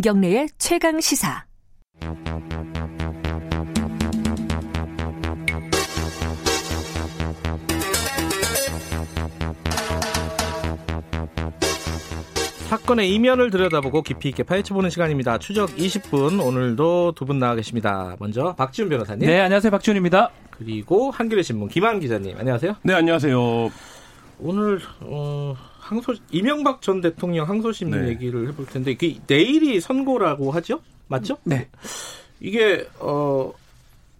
김경래의 최강 시사. 사건의 이면을 들여다보고 깊이 있게 파헤쳐보는 시간입니다. 추적 20분 오늘도 두 분 나와 계십니다. 먼저 박지훈 변호사님. 네, 안녕하세요. 박지훈입니다. 그리고 한겨레 신문 김한 기자님. 안녕하세요. 네, 안녕하세요. 오늘 어, 항소 이명박 전 대통령 항소심 네. 얘기를 해볼 텐데 그 내일이 선고라고 하죠? 맞죠? 네. 이게 어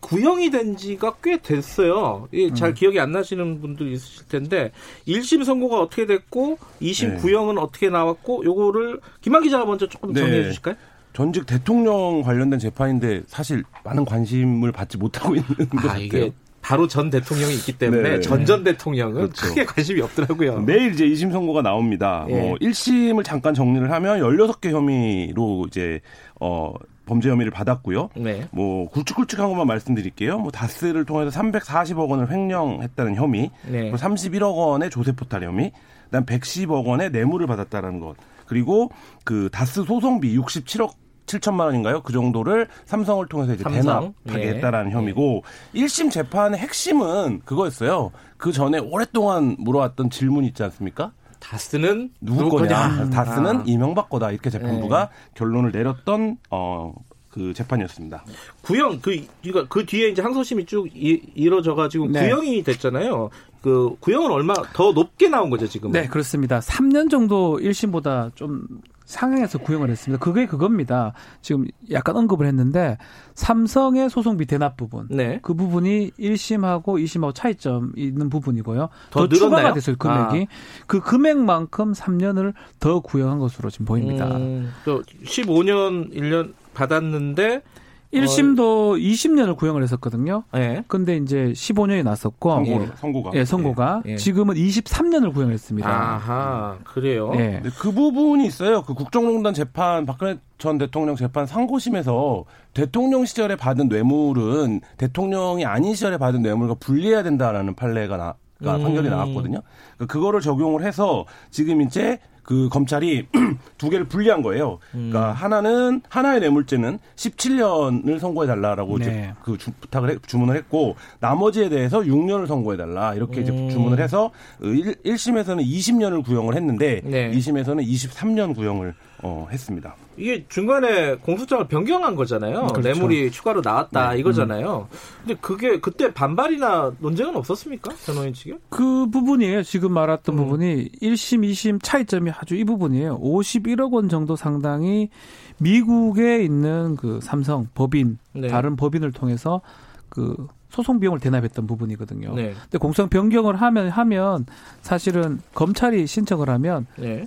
구형이 된 지가 꽤 됐어요. 잘 음. 기억이 안 나시는 분들 있으실 텐데 1심 선고가 어떻게 됐고 2심 네. 구형은 어떻게 나왔고 요거를 김한 기자가 먼저 조금 네. 정리해 주실까요? 전직 대통령 관련된 재판인데 사실 많은 관심을 받지 못하고 있는 것 아, 같아요. 이게 바로 전 대통령이 있기 때문에 네. 전전 대통령은 그렇죠. 크게 관심이 없더라고요. 내일 이제 2심 선고가 나옵니다. 예. 뭐 1심을 잠깐 정리를 하면 16개 혐의로 이제 어 범죄 혐의를 받았고요. 네. 뭐 굵직굵직한 것만 말씀드릴게요. 뭐 다스를 통해서 340억 원을 횡령했다는 혐의, 네. 그리고 30일억 원의 조세 포탈 혐의, 그다음 110억 원의 뇌물을 받았다라는 것. 그리고 그 다스 소송비 67억 7천만 원인가요? 그 정도를 삼성을 통해서 이제 삼성. 대납하게 예. 했다라는 혐의고 1심 재판의 핵심은 그거였어요. 그 전에 오랫동안 물어왔던 질문 있지 않습니까? 다스는 누구 거냐? 다스는 아. 이명박 거다. 이렇게 재판부가 네. 결론을 내렸던 어, 그 재판이었습니다. 구형 그 이거 그 뒤에 이제 항소심이 쭉 이, 이뤄져 가지고 네. 구형이 됐잖아요. 그 구형은 얼마 더 높게 나온 거죠 지금? 네, 그렇습니다. 3년 정도 1심보다 좀 상향해서 구형을 했습니다. 그게 그겁니다. 지금 약간 언급을 했는데 삼성의 소송비 대납 부분. 네. 그 부분이 1심하고 2심하고 차이점 있는 부분이고요. 더 더, 추가가? 됐어요, 금액이. 그 금액만큼 3년을 더 구형한 것으로 지금 보입니다. 음, 또 15년 1년 받았는데 1심도 20년을 구형을 했었거든요. 예. 근데 이제 15년이 났었고 선고, 예. 선고가. 예, 선고가 예, 예. 지금은 23년을 구형했습니다. 아하 그래요. 예. 네, 그 부분이 있어요. 그 국정농단 재판 박근혜 전 대통령 재판 상고심에서 대통령 시절에 받은 뇌물은 대통령이 아닌 시절에 받은 뇌물과 분리해야 된다라는 판례가 나, 가 음. 판결이 나왔거든요. 그 그거를 적용을 해서 지금 이제 그 검찰이 두 개를 분리한 거예요. 그러니까 음. 하나는 하나의 뇌물죄는 17년을 선고해 달라라고 이제 네. 그 주, 부탁을 해, 주문을 했고 나머지에 대해서 6년을 선고해 달라 이렇게 이제 음. 주문을 해서 1, 1심에서는 20년을 구형을 했는데 네. 2심에서는 23년 구형을 어, 했습니다. 이게 중간에 공소장을 변경한 거잖아요. 그렇죠. 뇌물이 추가로 나왔다 네. 이거잖아요. 근데 그게 그때 반발이나 논쟁은 없었습니까? 변호인 측에? 그 부분이에요. 지금 말했던 음. 부분이 1심, 2심 차이점이 아주 이 부분이에요. 51억 원 정도 상당히 미국에 있는 그 삼성 법인, 네. 다른 법인을 통해서 그 소송 비용을 대납했던 부분이거든요. 네. 근데 공소장 변경을 하면 하면 사실은 검찰이 신청을 하면 네.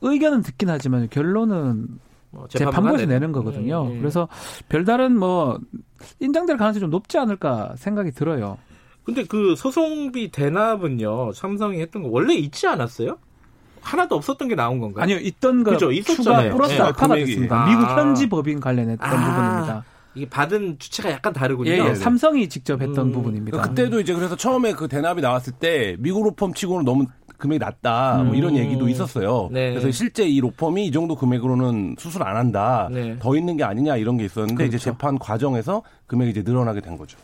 의견은 듣긴 하지만 결론은 뭐 재판부에서 내는- 거거든요. 음, 음. 그래서 별다른 뭐 인정될 가능성이 좀 높지 않을까 생각이 들어요. 근데 그 소송비 대납은요 삼성이 했던 거 원래 있지 않았어요? 하나도 없었던 게 나온 건가요? 아니요, 있던 거 그죠, 추가 있었잖아요. 플러스 네. 알파가 금액이. 됐습니다. 아. 미국 현지 법인 관련했던 아. 부분입니다. 이게 받은 주체가 약간 다르군요. 예, 예, 삼성이 직접 했던 음. 부분입니다. 그러니까 그때도 이제 그래서 처음에 그 대납이 나왔을 때 미국 로펌 치고는 너무 금액이 낮다 뭐 이런 음. 얘기도 있었어요. 네. 그래서 실제 이 로펌이 이 정도 금액으로는 수술 안 한다. 네. 더 있는 게 아니냐 이런 게 있었는데 이제 그렇죠. 재판 과정에서 금액이 이제 늘어나게 된 거죠.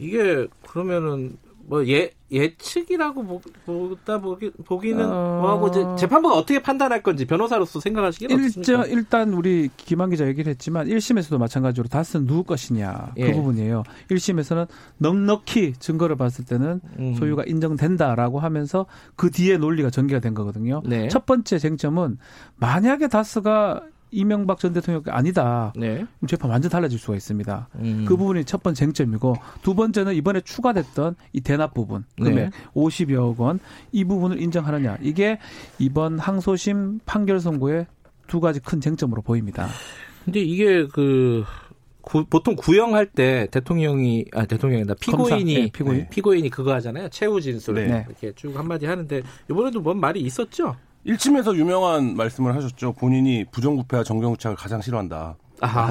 이게 그러면은 뭐 예 예측이라고 보, 보다 보기, 보기는 어. 뭐하고 재판부가 어떻게 판단할 건지 변호사로서 생각하시기는 어떻습니까? 일단 우리 김한 기자 얘기를 했지만 1심에서도 마찬가지로 다스는 누구 것이냐 예. 그 부분이에요. 1심에서는 넉넉히 증거를 봤을 때는 음. 소유가 인정된다라고 하면서 그 뒤에 논리가 전개가 된 거거든요. 네. 첫 번째 쟁점은 만약에 다스가 이명박 전 대통령이 아니다. 네. 재판 완전 달라질 수가 있습니다. 음. 그 부분이 첫 번째 쟁점이고 두 번째는 이번에 추가됐던 이 대납 부분 금액 네. 50여억 원 이 부분을 인정하느냐 이게 이번 항소심 판결 선고의 두 가지 큰 쟁점으로 보입니다. 근데 이게 그 구- 보통 구형할 때 대통령이 아 대통령이다 피고인이 검사, 네, 피고인. 네, 피고인 이 그거 하잖아요 최후 진술 네. 이렇게 쭉 한마디 하는데 이번에도 뭔 말이 있었죠? 1심에서 유명한 말씀을 하셨죠. 본인이 부정부패와 정경유착을 가장 싫어한다. 아,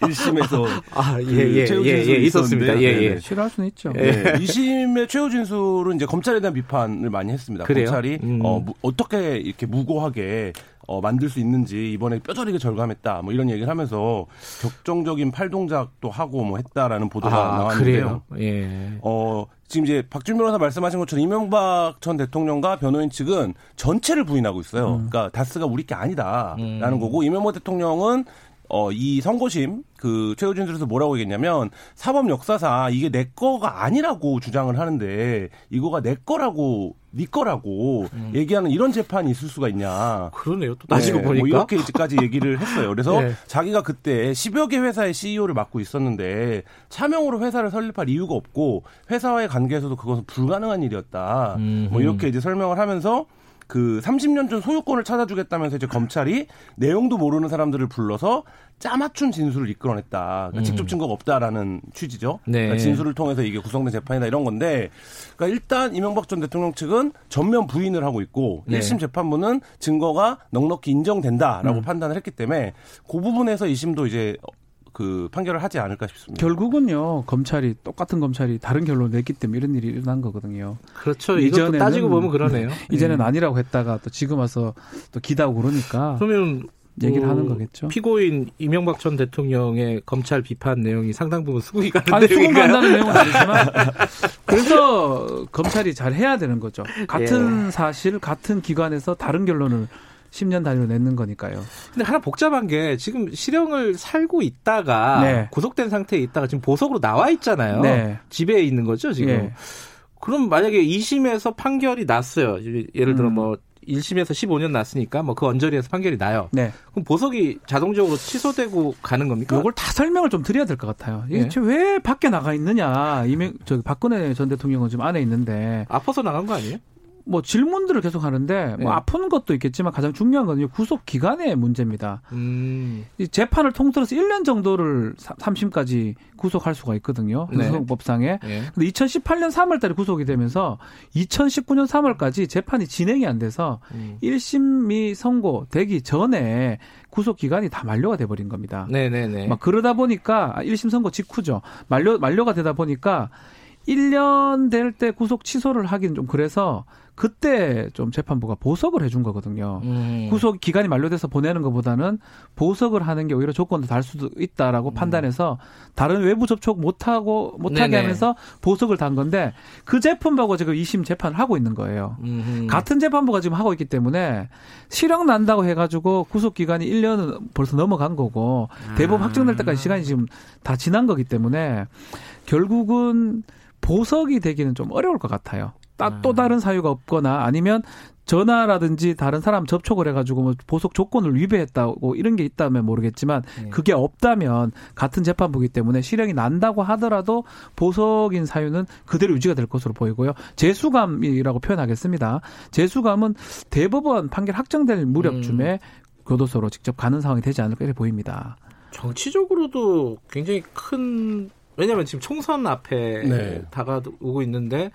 1심에서 아, 예, 그 예, 최후 예, 예, 진술이 있었습니다. 예, 있었는데, 예. 네네. 싫어할 수는 있죠. 네, 2심의 최후 진술은 이제 검찰에 대한 비판을 많이 했습니다. 그래요? 검찰이 음. 어, 무- 어떻게 이렇게 무고하게 어, 만들 수 있는지 이번에 뼈저리게 절감했다. 뭐 이런 얘기를 하면서 격정적인 팔동작도 하고 뭐 했다라는 보도가 아, 나왔는데요. 그래요? 예. 어, 지금 이제 박준 변호사 말씀하신 것처럼 이명박 전 대통령과 변호인 측은 전체를 부인하고 있어요. 그러니까 다스가 우리 게 아니다라는 음. 거고 이명박 대통령은 어, 이 선고심 그 최후 진술에서 뭐라고 얘기했냐면 사법 역사상 이게 내 거가 아니라고 주장을 하는데 이거가 내 거라고 네 거라고 얘기하는 이런 재판이 있을 수가 있냐. 그러네요. 또 따지고 네, 보니까. 뭐 이렇게까지 얘기를 했어요. 그래서 네. 자기가 그때 10여 개 회사의 CEO를 맡고 있었는데 차명으로 회사를 설립할 이유가 없고 회사와의 관계에서도 그것은 불가능한 일이었다. 음흠. 뭐 이렇게 이제 설명을 하면서 그 30년 전 소유권을 찾아주겠다면서 이제 검찰이 내용도 모르는 사람들을 불러서 짜맞춘 진술을 이끌어냈다. 그러니까 직접 증거가 없다라는 취지죠. 음. 네. 그러니까 진술을 통해서 이게 구성된 재판이다 이런 건데, 그러니까 일단 이명박 전 대통령 측은 전면 부인을 하고 있고 네. 1심 재판부는 증거가 넉넉히 인정된다라고 음. 판단을 했기 때문에 그 부분에서 2심도 이제 그 판결을 하지 않을까 싶습니다. 결국은요 검찰이 똑같은 검찰이 다른 결론을 냈기 때문에 이런 일이 일어난 거거든요. 그렇죠. 이전에는- 따지고 보면 그러네요. 이제는 예. 아니라고 했다가 또 지금 와서 또 기다고 그러니까 그러면 얘기를 뭐 하는 거겠죠. 피고인 이명박 전 대통령의 검찰 비판 내용이 상당 부분 수긍이 가는 아니 수긍 내용인가요? 간다는 내용은 아니지만 그래서 검찰이 잘 해야 되는 거죠. 같은 예. 사실 같은 기관에서 다른 결론을 10년 단위로 내는 거니까요. 근데 하나 복잡한 게 지금 실형을 살고 있다가 네. 구속된 상태에 있다가 지금 보석으로 나와 있잖아요. 네. 집에 있는 거죠 지금. 예. 그럼 만약에 2심에서 판결이 났어요. 예를 들어 음. 뭐 1심에서 15년 났으니까 뭐 그 언저리에서 판결이 나요. 네. 그럼 보석이 자동적으로 취소되고 가는 겁니까? 요걸 다 설명을 좀 드려야 될 것 같아요. 이게 예. 지금 왜 밖에 나가 있느냐. 이명 저기 박근혜 전 대통령은 지금 안에 있는데 아파서 나간 거 아니에요? 뭐 질문들을 계속 하는데 뭐 예. 아픈 것도 있겠지만 가장 중요한 건 구속 기간의 문제입니다. 음. 이 재판을 통틀어서 1년 정도를 3심까지 구속할 수가 있거든요. 네. 구속법상에. 예. 근데 2018년 3월 달에 구속이 되면서 2019년 3월까지 재판이 진행이 안 돼서 음. 1심이 선고되기 전에 구속 기간이 다 만료가 돼 버린 겁니다. 네 네 네. 막 그러다 보니까 아, 1심 선고 직후죠. 만료 만료가 되다 보니까 1년 될 때 구속 취소를 하긴 좀 그래서 그때 좀 재판부가 보석을 해준 거거든요. 음. 구속 기간이 만료돼서 보내는 것보다는 보석을 하는 게 오히려 조건도 달 수도 있다라고 판단해서 다른 외부 접촉 못하고 못하게 음. 네네. 하면서 보석을 단 건데 그 재판부하고 지금 2심 재판을 하고 있는 거예요. 음흠. 같은 재판부가 지금 하고 있기 때문에 실형 난다고 해가지고 구속 기간이 1년은 벌써 넘어간 거고 대법원 아. 확정될 때까지 시간이 지금 다 지난 거기 때문에 결국은 보석이 되기는 좀 어려울 것 같아요. 따- 아. 또 다른 사유가 없거나 아니면 전화라든지 다른 사람 접촉을 해가지고 뭐 보석 조건을 위배했다고 이런 게 있다면 모르겠지만 네. 그게 없다면 같은 재판부기 때문에 실형이 난다고 하더라도 보석인 사유는 그대로 유지가 될 것으로 보이고요. 재수감이라고 표현하겠습니다. 재수감은 대법원 판결 확정될 무렵쯤에 교도소로 직접 가는 상황이 되지 않을까 이렇게 보입니다. 정치적으로도 굉장히 큰 왜냐하면 지금 총선 앞에 네. 다가오고 있는데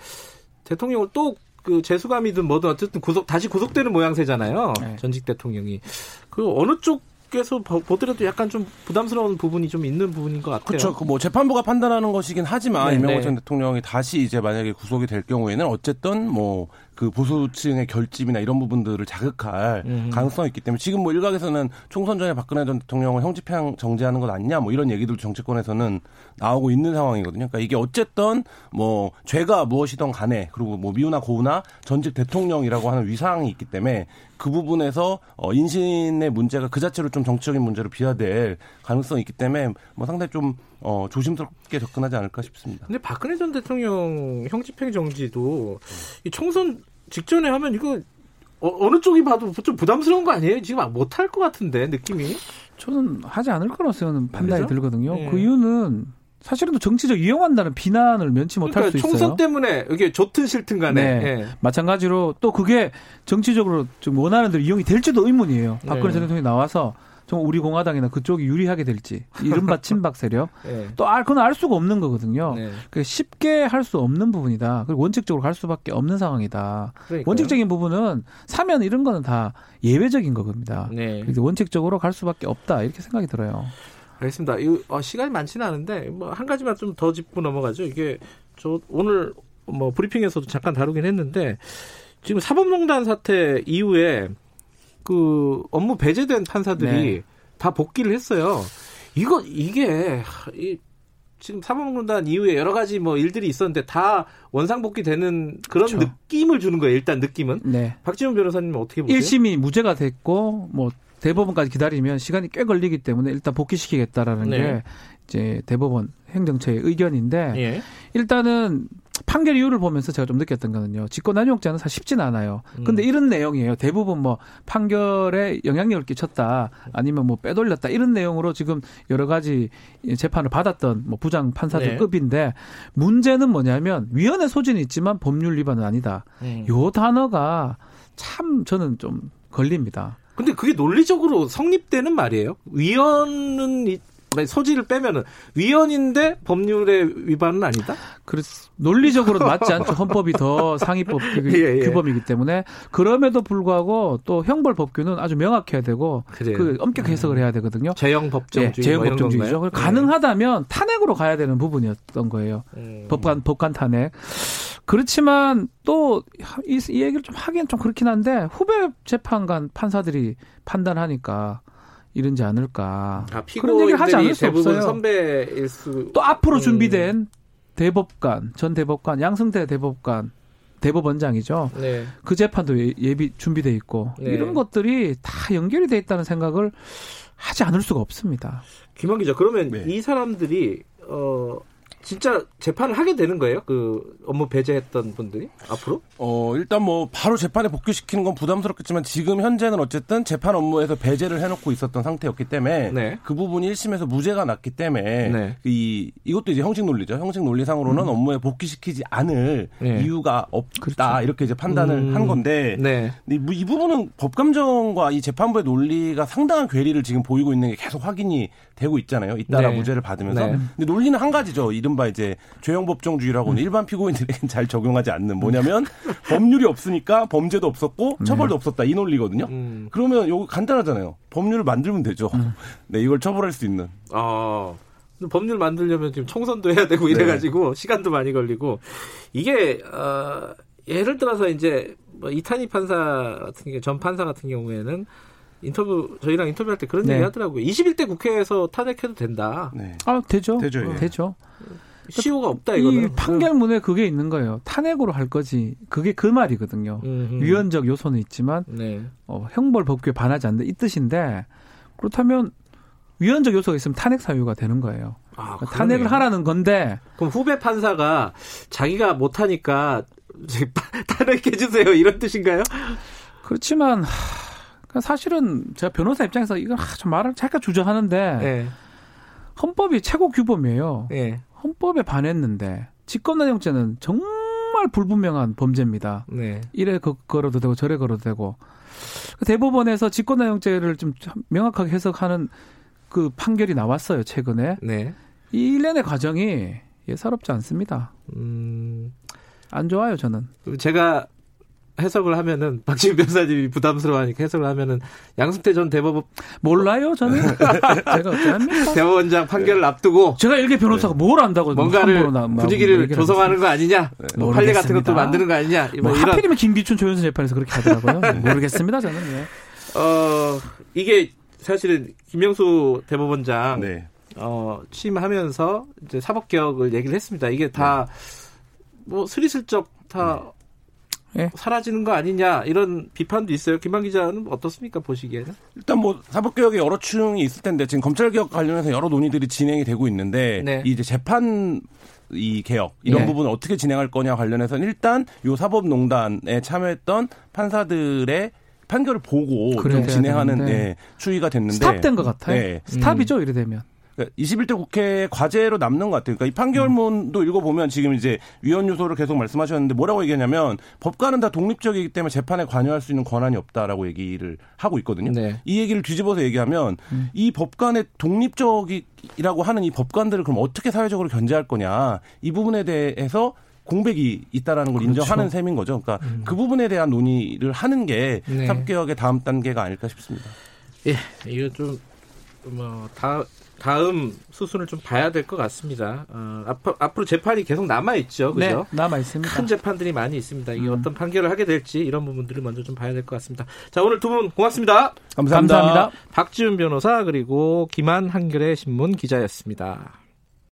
대통령을 또 그 재수감이든 뭐든 어쨌든 구속 다시 구속되는 모양새잖아요. 네. 전직 대통령이 그 어느 쪽에서 보- 보더라도 약간 좀 부담스러운 부분이 좀 있는 부분인 것 같아요. 그렇죠. 그 뭐 재판부가 판단하는 것이긴 하지만 네, 이명박 네. 전 대통령이 다시 이제 만약에 구속이 될 경우에는 어쨌든 뭐 그 보수층의 결집이나 이런 부분들을 자극할 음. 가능성이 있기 때문에 지금 뭐 일각에서는 총선 전에 박근혜 전 대통령을 형집행 정지하는 것 아니냐 뭐 이런 얘기들도 정치권에서는 나오고 있는 상황이거든요. 그러니까 이게 어쨌든 뭐 죄가 무엇이든 간에 그리고 뭐 미우나 고우나 전직 대통령이라고 하는 위상이 있기 때문에 그 부분에서 어 인신의 문제가 그 자체로 좀 정치적인 문제로 비화될 가능성이 있기 때문에 뭐 상당히 좀 어, 조심스럽게 접근하지 않을까 싶습니다. 근데 박근혜 전 대통령 형집행 정지도 이 총선 직전에 하면 이거 어, 느 쪽이 봐도 좀 부담스러운 거 아니에요? 지금 못 할 것 같은데 느낌이. 저는 하지 않을 거라고 저는 판단이 그죠? 들거든요. 네. 그 이유는 사실은 또 정치적 이용한다는 비난을 면치 못할 그러니까 수 있어요. 총선 때문에 이게 좋든 싫든 간에. 네. 예. 마찬가지로 또 그게 정치적으로 좀 원하는 대로 이용이 될지도 의문이에요. 박근혜 네. 전 대통령이 나와서 좀 우리 공화당이나 그쪽이 유리하게 될지 이른바 친박 세력 네. 또 알, 그건 알 수가 없는 거거든요. 네. 그 쉽게 할 수 없는 부분이다. 그리고 원칙적으로 갈 수밖에 없는 상황이다. 그러니까요. 원칙적인 부분은 사면 이런 거는 다 예외적인 겁니다. 네. 그래서 원칙적으로 갈 수밖에 없다 이렇게 생각이 들어요. 알겠습니다. 이 어, 시간이 많지는 않은데 뭐 한 가지만 좀 더 짚고 넘어가죠. 이게 저 오늘 뭐 브리핑에서도 잠깐 다루긴 했는데 지금 사법농단 사태 이후에 그 업무 배제된 판사들이 네. 다 복귀를 했어요. 이거 이게 이 지금 사법농단 이후에 여러 가지 뭐 일들이 있었는데 다 원상복귀되는 그런 그렇죠. 느낌을 주는 거예요. 일단 느낌은 네. 박지원 변호사님 은 어떻게 보세요? 1심이 무죄가 됐고 뭐 대법원까지 기다리면 시간이 꽤 걸리기 때문에 일단 복귀시키겠다라는 네. 게 이제 대법원 행정처의 의견인데 예. 일단은 판결 이유를 보면서 제가 좀 느꼈던 거는요. 직권남용죄는 사실 쉽진 않아요. 근데 음. 이런 내용이에요. 대부분 뭐 판결에 영향력을 끼쳤다 아니면 뭐 빼돌렸다 이런 내용으로 지금 여러 가지 재판을 받았던 뭐 부장 판사들 네. 급인데 문제는 뭐냐면 위헌의 소진이 있지만 법률 위반은 아니다. 음. 요 단어가 참 저는 좀 걸립니다. 근데 그게 논리적으로 성립되는 말이에요. 위헌은 이- 소지를 빼면은 위헌인데 법률의 위반은 아니다. 그래서 논리적으로 맞지 않죠. 헌법이 더 상위법 규- 예, 예. 규범이기 때문에 그럼에도 불구하고 또 형벌 법규는 아주 명확해야 되고 그래요. 음. 그 엄격 해석을 해야 되거든요. 재형 예, 법정주의 제형 뭐 법정주의죠. 건가요? 가능하다면 탄핵으로 가야 되는 부분이었던 거예요. 음. 법관 법관 탄핵. 그렇지만 또이 이 얘기를 좀 하기엔 좀 그렇긴 한데 후배 재판관 판사들이 판단하니까 이런지 않을까. 아, 그런 얘기를 하지 않을 수 대부분 없어요. 선배일 수. 또 앞으로 음. 준비된 대법관, 전 대법관, 양승태 대법관, 대법원장이죠. 네. 그 재판도 예- 예비 준비돼 있고 네. 이런 것들이 다 연결이 돼 있다는 생각을 하지 않을 수가 없습니다. 김한 기자, 그러면 네. 이 사람들이 어 진짜 재판을 하게 되는 거예요? 그 업무 배제했던 분들이 앞으로? 어, 일단 뭐 바로 재판에 복귀시키는 건 부담스럽겠지만 지금 현재는 어쨌든 재판 업무에서 배제를 해놓고 있었던 상태였기 때문에 네. 그 부분이 1심에서 무죄가 났기 때문에 네. 이 이것도 이제 형식 논리죠. 형식 논리상으로는 업무에 복귀시키지 않을 네. 이유가 없다 그렇죠. 이렇게 이제 판단을 음. 한 건데 네. 근데 이 부분은 법감정과 이 재판부의 논리가 상당한 괴리를 지금 보이고 있는 게 계속 확인이 되고 있잖아요. 잇따라 네. 무죄를 받으면서. 네. 근데 논리는 한 가지죠. 이른바 이제 죄형법정주의라고는 일반 피고인들에겐 잘 적용하지 않는 뭐냐면 법률이 없으니까 범죄도 없었고 처벌도 없었다 이 논리거든요. 음. 그러면 요거 간단하잖아요. 법률을 만들면 되죠. 네, 이걸 처벌할 수 있는. 아. 법률 만들려면 지금 총선도 해야 되고 이래가지고 시간도 많이 걸리고 이게 어, 예를 들어서 이제 뭐 이탄희 판사 같은 게 전 판사 같은 경우에는 인터뷰 저희랑 인터뷰할 때 그런 네. 얘기 하더라고요. 21대 국회에서 탄핵해도 된다. 네. 아 되죠. 되죠, 예. 되죠. 시효가 없다 이 이거는. 판결문에 그게 있는 거예요. 탄핵으로 할 거지. 그게 그 말이거든요. 음, 음. 위헌적 요소는 있지만 네. 어, 형벌 법규에 반하지 않는다 이 뜻인데 그렇다면 위헌적 요소가 있으면 탄핵 사유가 되는 거예요. 아, 그러니까 탄핵을. 하라는 건데 그럼 후배 판사가 자기가 못하니까 탄핵해 주세요 이런 뜻인가요? 그렇지만 하, 사실은 제가 변호사 입장에서 이건 하, 좀 말을 잠깐 주저하는데 네. 헌법이 최고 규범이에요. 네. 헌법에 반했는데 직권남용죄는 정말 불분명한 범죄입니다. 네. 이래 거- 걸어도 되고 저래 걸어도 되고 대법원에서 직권남용죄를 좀 명확하게 해석하는 그 판결이 나왔어요 최근에 네. 이 일련의 과정이 예사롭지 않습니다. 음. 안 좋아요 저는. 제가 해석을 하면은 박지훈 변호사님이 부담스러워하니까 해석을 하면은 양승태 전 대법원 몰라요 저는. 제가 어쩌합니까? 대법원장 판결을 앞두고 제가 일개 변호사가 뭘 안다고 뭔가를 뭐 분위기를 얘기를 조성하는 거 아니냐, 뭐 판례 같은 것도. 만드는 거 아니냐, 뭐 뭐 이런 하필이면 김기춘 조윤선 재판에서 그렇게 하더라고요. 네, 모르겠습니다 저는. 예. 어 이게 사실은 김영수 대법원장 네. 어, 취임하면서 이제 사법 개혁을 얘기를 했습니다. 이게 다뭐 스리슬쩍 다 네. 사라지는 거 아니냐 이런 비판도 있어요. 김한 기자는 어떻습니까 보시기에는? 일단 뭐 사법개혁에 여러 층이 있을 텐데 지금 검찰개혁 관련해서 여러 논의들이 진행이 되고 있는데 네. 이 이제 재판 이 개혁 이런 네. 부분을 어떻게 진행할 거냐 관련해서는 일단 요 사법농단에 참여했던 판사들의 판결을 보고 좀 진행하는. 네, 추이가 됐는데 스탑된 것 같아요. 네. 스탑이죠 이래 되면. 21대 국회 과제로 남는 것 같아요. 그러니까 이 판결문도 읽어보면 지금 이제 위헌 요소를 계속 말씀하셨는데 뭐라고 얘기하냐면 법관은 다 독립적이기 때문에 재판에 관여할 수 있는 권한이 없다라고 얘기를 하고 있거든요. 네. 이 얘기를 뒤집어서 얘기하면 음. 이 법관의 독립적이라고 하는 이 법관들을 그럼 어떻게 사회적으로 견제할 거냐 이 부분에 대해서 공백이 있다라는 걸 그렇죠. 인정하는 셈인 거죠. 그러니까 그 부분에 대한 논의를 하는 게 네. 사법개혁의 다음 단계가 아닐까 싶습니다. 예, 이거 좀, 뭐, 다, 다음 수순을 좀 봐야 될 것 같습니다. 어, 앞, 앞으로 재판이 계속 남아 있죠. 네, 그죠? 남아 있습니다. 큰 재판들이 많이 있습니다. 이게 음. 어떤 판결을 하게 될지 이런 부분들을 먼저 좀 봐야 될 것 같습니다. 자, 오늘 두 분 고맙습니다. 감사합니다. 박지훈 변호사 그리고 김한 한겨레 신문 기자였습니다.